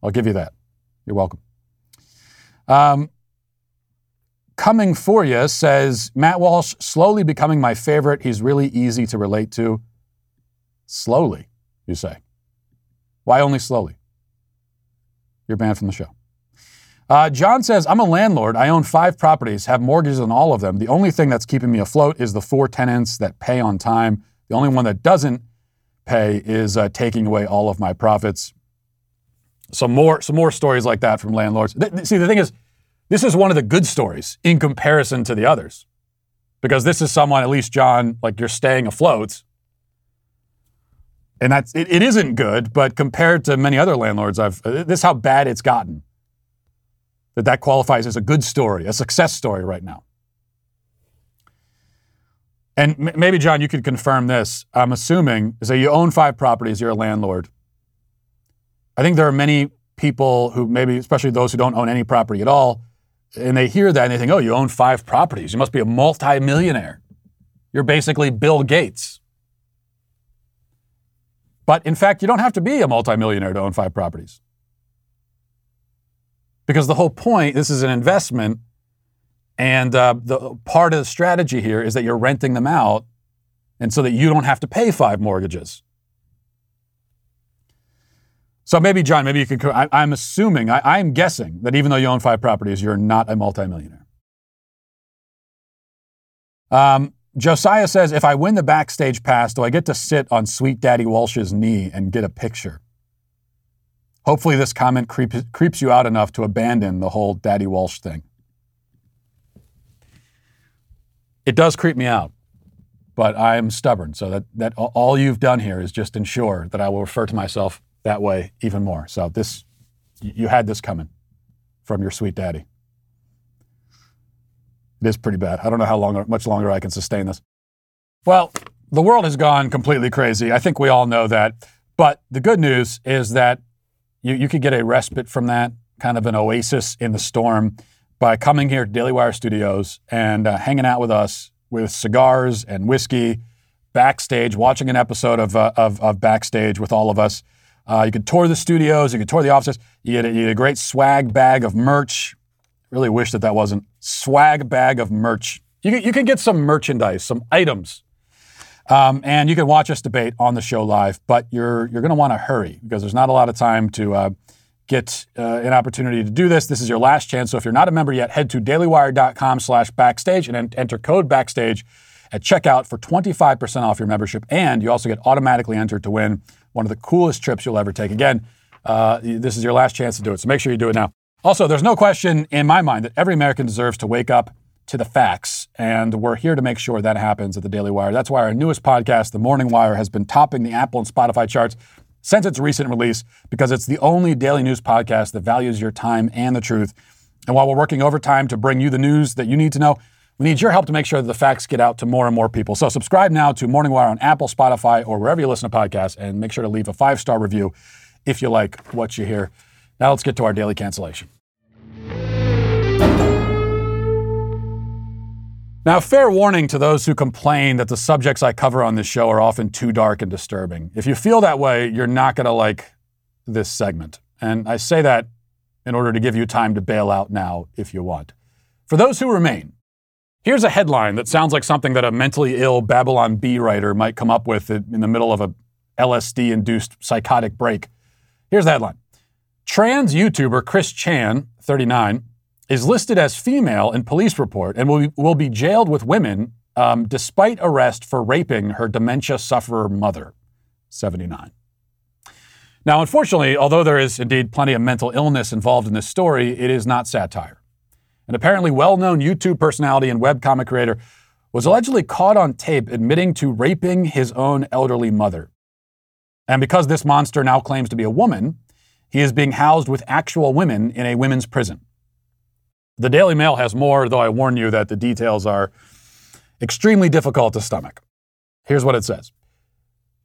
Speaker 1: I'll give you that. You're welcome. Um, Coming for you says Matt Walsh slowly becoming my favorite. He's really easy to relate to. Slowly, you say. Why only slowly? You're banned from the show. Uh, John says, I'm a landlord. I own five properties, have mortgages on all of them. The only thing that's keeping me afloat is the four tenants that pay on time. The only one that doesn't pay is uh, taking away all of my profits. Some more, some more stories like that from landlords. Th- see, the thing is, this is one of the good stories in comparison to the others, because this is someone, at least John, like you're staying afloat, and that's it, it isn't good. But compared to many other landlords, I've uh, this is how bad it's gotten. That that qualifies as a good story, a success story right now. And m- maybe, John, you could confirm this. I'm assuming is that you own five properties, you're a landlord. I think there are many people who maybe, especially those who don't own any property at all, and they hear that and they think, oh, you own five properties. You must be a multimillionaire. You're basically Bill Gates. But in fact, you don't have to be a multimillionaire to own five properties. Because the whole point, this is an investment, and uh, the part of the strategy here is that you're renting them out, and so that you don't have to pay five mortgages. So maybe, John, maybe you can. I, am assuming, I, am guessing that even though you own five properties, you're not a multimillionaire. Um, Josiah says, if I win the backstage pass, do I get to sit on Sweet Daddy Walsh's knee and get a picture? Hopefully, this comment creep, creeps you out enough to abandon the whole Daddy Walsh thing. It does creep me out, but I'm stubborn. So that, that all you've done here is just ensure that I will refer to myself that way even more. So this, you had this coming from your sweet daddy. It is pretty bad. I don't know how long, much longer I can sustain this. Well, the world has gone completely crazy. I think we all know that. But the good news is that you, you could get a respite from that, kind of an oasis in the storm, by coming here to Daily Wire Studios and uh, hanging out with us with cigars and whiskey backstage, watching an episode of, uh, of, of Backstage with all of us. Uh, you could tour the studios, you could tour the offices. You get, a, you get a great swag bag of merch. Really wish that that wasn't swag bag of merch. You can, you get some merchandise, some items, um, and you can watch us debate on the show live. But you're you're going to want to hurry because there's not a lot of time to uh, get uh, an opportunity to do this. This is your last chance. So if you're not a member yet, head to dailywire.com/backstage and enter code backstage at checkout for 25% off your membership, and you also get automatically entered to win one of the coolest trips you'll ever take. Again, uh, this is your last chance to do it, so make sure you do it now. Also, there's no question in my mind that every American deserves to wake up to the facts, and we're here to make sure that happens at the Daily Wire. That's why our newest podcast, The Morning Wire, has been topping the Apple and Spotify charts since its recent release because it's the only daily news podcast that values your time and the truth. And while we're working overtime to bring you the news that you need to know, we need your help to make sure that the facts get out to more and more people. So subscribe now to Morning Wire on Apple, Spotify, or wherever you listen to podcasts, and make sure to leave a five star review if you like what you hear. Now let's get to our daily cancellation. Now, fair warning to those who complain that the subjects I cover on this show are often too dark and disturbing. If you feel that way, you're not going to like this segment. And I say that in order to give you time to bail out now if you want. For those who remain, Here's a headline that sounds like something that a mentally ill Babylon Bee writer might come up with in the middle of a LSD induced psychotic break. Here's the headline Trans YouTuber Chris Chan, 39, is listed as female in police report and will be, will be jailed with women um, despite arrest for raping her dementia sufferer mother, 79. Now, unfortunately, although there is indeed plenty of mental illness involved in this story, it is not satire an apparently well known YouTube personality and webcomic creator, was allegedly caught on tape admitting to raping his own elderly mother. And because this monster now claims to be a woman, he is being housed with actual women in a women's prison. The Daily Mail has more, though I warn you that the details are extremely difficult to stomach. Here's what it says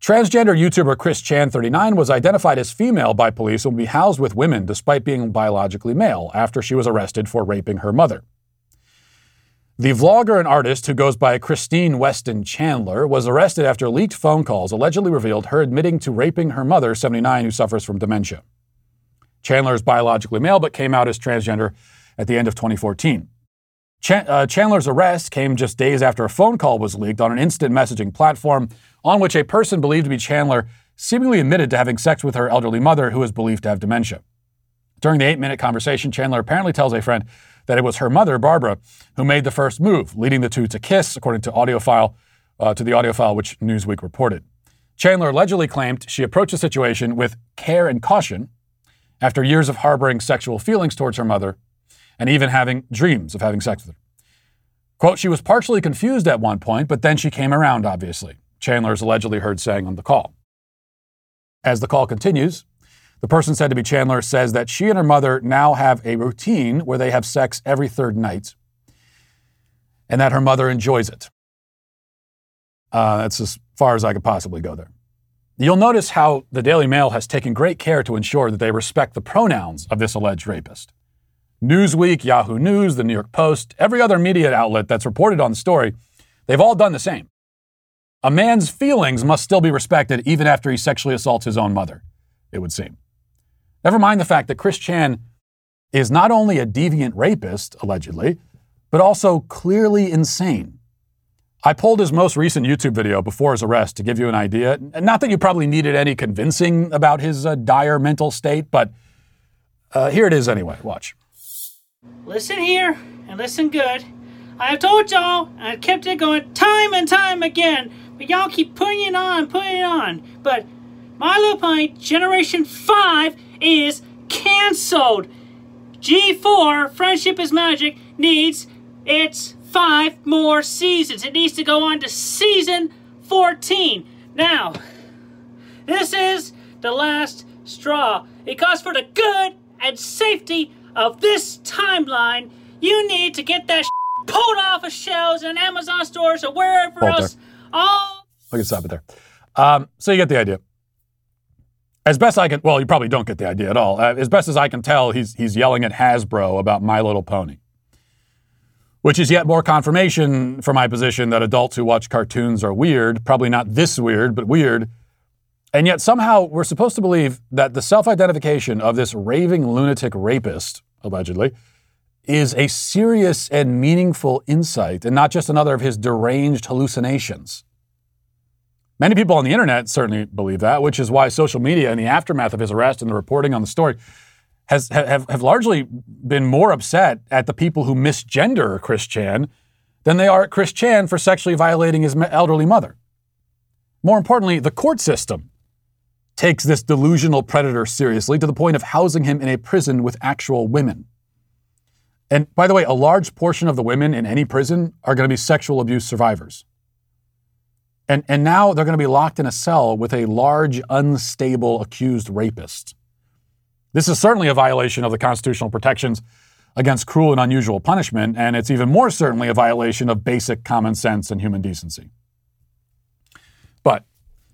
Speaker 1: Transgender YouTuber Chris Chan, 39, was identified as female by police and will be housed with women despite being biologically male after she was arrested for raping her mother. The vlogger and artist who goes by Christine Weston Chandler was arrested after leaked phone calls allegedly revealed her admitting to raping her mother, 79, who suffers from dementia. Chandler is biologically male but came out as transgender at the end of 2014. Ch- uh, Chandler's arrest came just days after a phone call was leaked on an instant messaging platform on which a person believed to be Chandler seemingly admitted to having sex with her elderly mother, who is believed to have dementia. During the eight minute conversation, Chandler apparently tells a friend that it was her mother, Barbara, who made the first move, leading the two to kiss, according to audio file, uh, to the audio file which Newsweek reported. Chandler allegedly claimed she approached the situation with care and caution after years of harboring sexual feelings towards her mother and even having dreams of having sex with her. Quote, she was partially confused at one point, but then she came around, obviously. Chandler is allegedly heard saying on the call. As the call continues, the person said to be Chandler says that she and her mother now have a routine where they have sex every third night and that her mother enjoys it. Uh, that's as far as I could possibly go there. You'll notice how the Daily Mail has taken great care to ensure that they respect the pronouns of this alleged rapist. Newsweek, Yahoo News, the New York Post, every other media outlet that's reported on the story, they've all done the same. A man's feelings must still be respected even after he sexually assaults his own mother, it would seem. Never mind the fact that Chris Chan is not only a deviant rapist, allegedly, but also clearly insane. I pulled his most recent YouTube video before his arrest to give you an idea. Not that you probably needed any convincing about his uh, dire mental state, but uh, here it is anyway. Watch.
Speaker 15: Listen here and listen good. I have told y'all, and I kept it going time and time again, but y'all keep putting it on, putting it on. But My Little Pony Generation 5 is canceled. G4, Friendship is Magic, needs its five more seasons. It needs to go on to season 14. Now, this is the last straw. Because for the good and safety of this timeline, you need to get that pulled off of shelves in Amazon stores or wherever
Speaker 1: Hold
Speaker 15: else. All
Speaker 1: I can stop it there. Um, so you get the idea. As best I can, well, you probably don't get the idea at all. Uh, as best as I can tell, he's he's yelling at Hasbro about My Little Pony, which is yet more confirmation for my position that adults who watch cartoons are weird. Probably not this weird, but weird. And yet somehow we're supposed to believe that the self-identification of this raving lunatic rapist, allegedly, is a serious and meaningful insight, and not just another of his deranged hallucinations. Many people on the internet certainly believe that, which is why social media in the aftermath of his arrest and the reporting on the story has have, have largely been more upset at the people who misgender Chris Chan than they are at Chris Chan for sexually violating his elderly mother. More importantly, the court system takes this delusional predator seriously to the point of housing him in a prison with actual women. And by the way, a large portion of the women in any prison are going to be sexual abuse survivors. And, and now they're going to be locked in a cell with a large, unstable accused rapist. This is certainly a violation of the constitutional protections against cruel and unusual punishment, and it's even more certainly a violation of basic common sense and human decency. But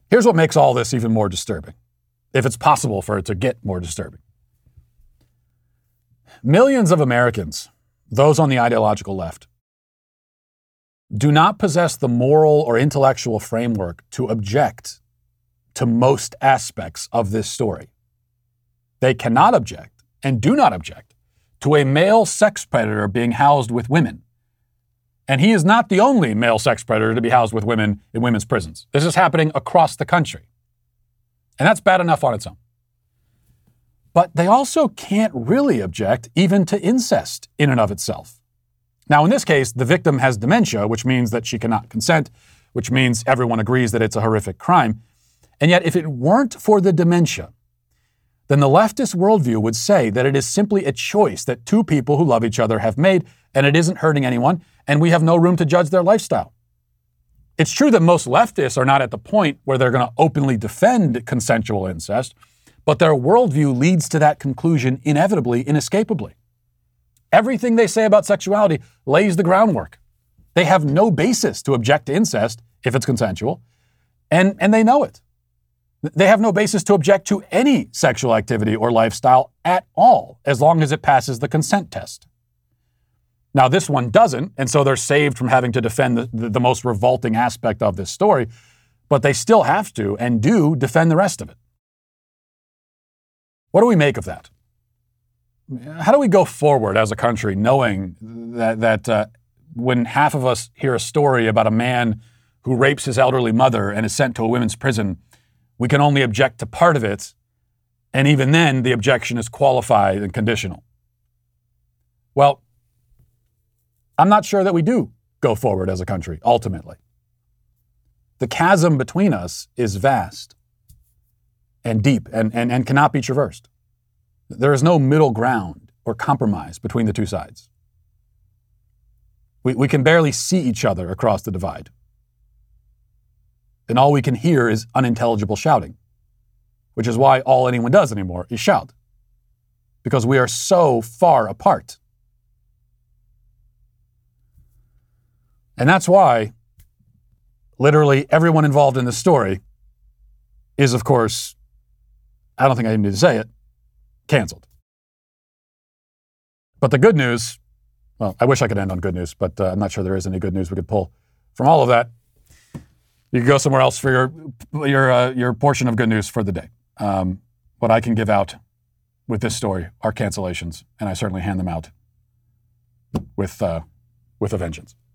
Speaker 1: here's what makes all this even more disturbing, if it's possible for it to get more disturbing. Millions of Americans, those on the ideological left, do not possess the moral or intellectual framework to object to most aspects of this story. They cannot object and do not object to a male sex predator being housed with women. And he is not the only male sex predator to be housed with women in women's prisons. This is happening across the country. And that's bad enough on its own. But they also can't really object even to incest in and of itself. Now, in this case, the victim has dementia, which means that she cannot consent, which means everyone agrees that it's a horrific crime. And yet, if it weren't for the dementia, then the leftist worldview would say that it is simply a choice that two people who love each other have made, and it isn't hurting anyone, and we have no room to judge their lifestyle. It's true that most leftists are not at the point where they're going to openly defend consensual incest, but their worldview leads to that conclusion inevitably, inescapably. Everything they say about sexuality lays the groundwork. They have no basis to object to incest if it's consensual, and, and they know it. They have no basis to object to any sexual activity or lifestyle at all, as long as it passes the consent test. Now, this one doesn't, and so they're saved from having to defend the, the, the, most revolting aspect of this story, but they still have to and do defend the rest of it. What do we make of that? How do we go forward as a country knowing that, that uh, when half of us hear a story about a man who rapes his elderly mother and is sent to a women's prison, we can only object to part of it, and even then, the objection is qualified and conditional? Well, I'm not sure that we do go forward as a country, ultimately. The chasm between us is vast and deep and, and, and cannot be traversed. There is no middle ground or compromise between the two sides. We, we can barely see each other across the divide. And all we can hear is unintelligible shouting, which is why all anyone does anymore is shout, because we are so far apart. And that's why literally everyone involved in this story is, of course, I don't think I even need to say it, canceled. But the good news, well, I wish I could end on good news, but uh, I'm not sure there is any good news we could pull from all of that. You can go somewhere else for your your uh, your portion of good news for the day. Um, what I can give out with this story are cancellations, and I certainly hand them out with uh, with a vengeance.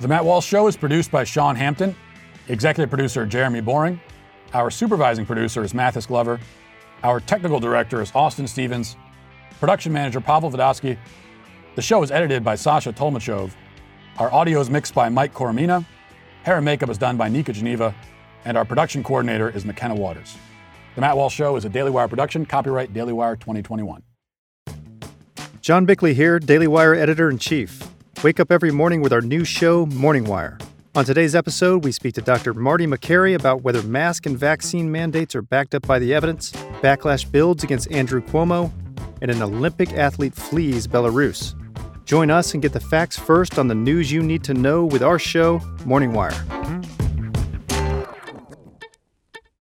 Speaker 1: The Matt Walsh Show is produced by Sean Hampton, executive producer Jeremy Boring. Our supervising producer is Mathis Glover. Our technical director is Austin Stevens. Production manager Pavel Vodosky. The show is edited by Sasha Tolmachov. Our audio is mixed by Mike Coromina. Hair and makeup is done by Nika Geneva. And our production coordinator is McKenna Waters. The Matt Walsh Show is a Daily Wire production, copyright Daily Wire 2021.
Speaker 16: John Bickley here, Daily Wire editor in chief. Wake up every morning with our new show, Morning Wire. On today's episode, we speak to Dr. Marty Makary about whether mask and vaccine mandates are backed up by the evidence, backlash builds against Andrew Cuomo, and an Olympic athlete flees Belarus. Join us and get the facts first on the news you need to know with our show, Morning Wire.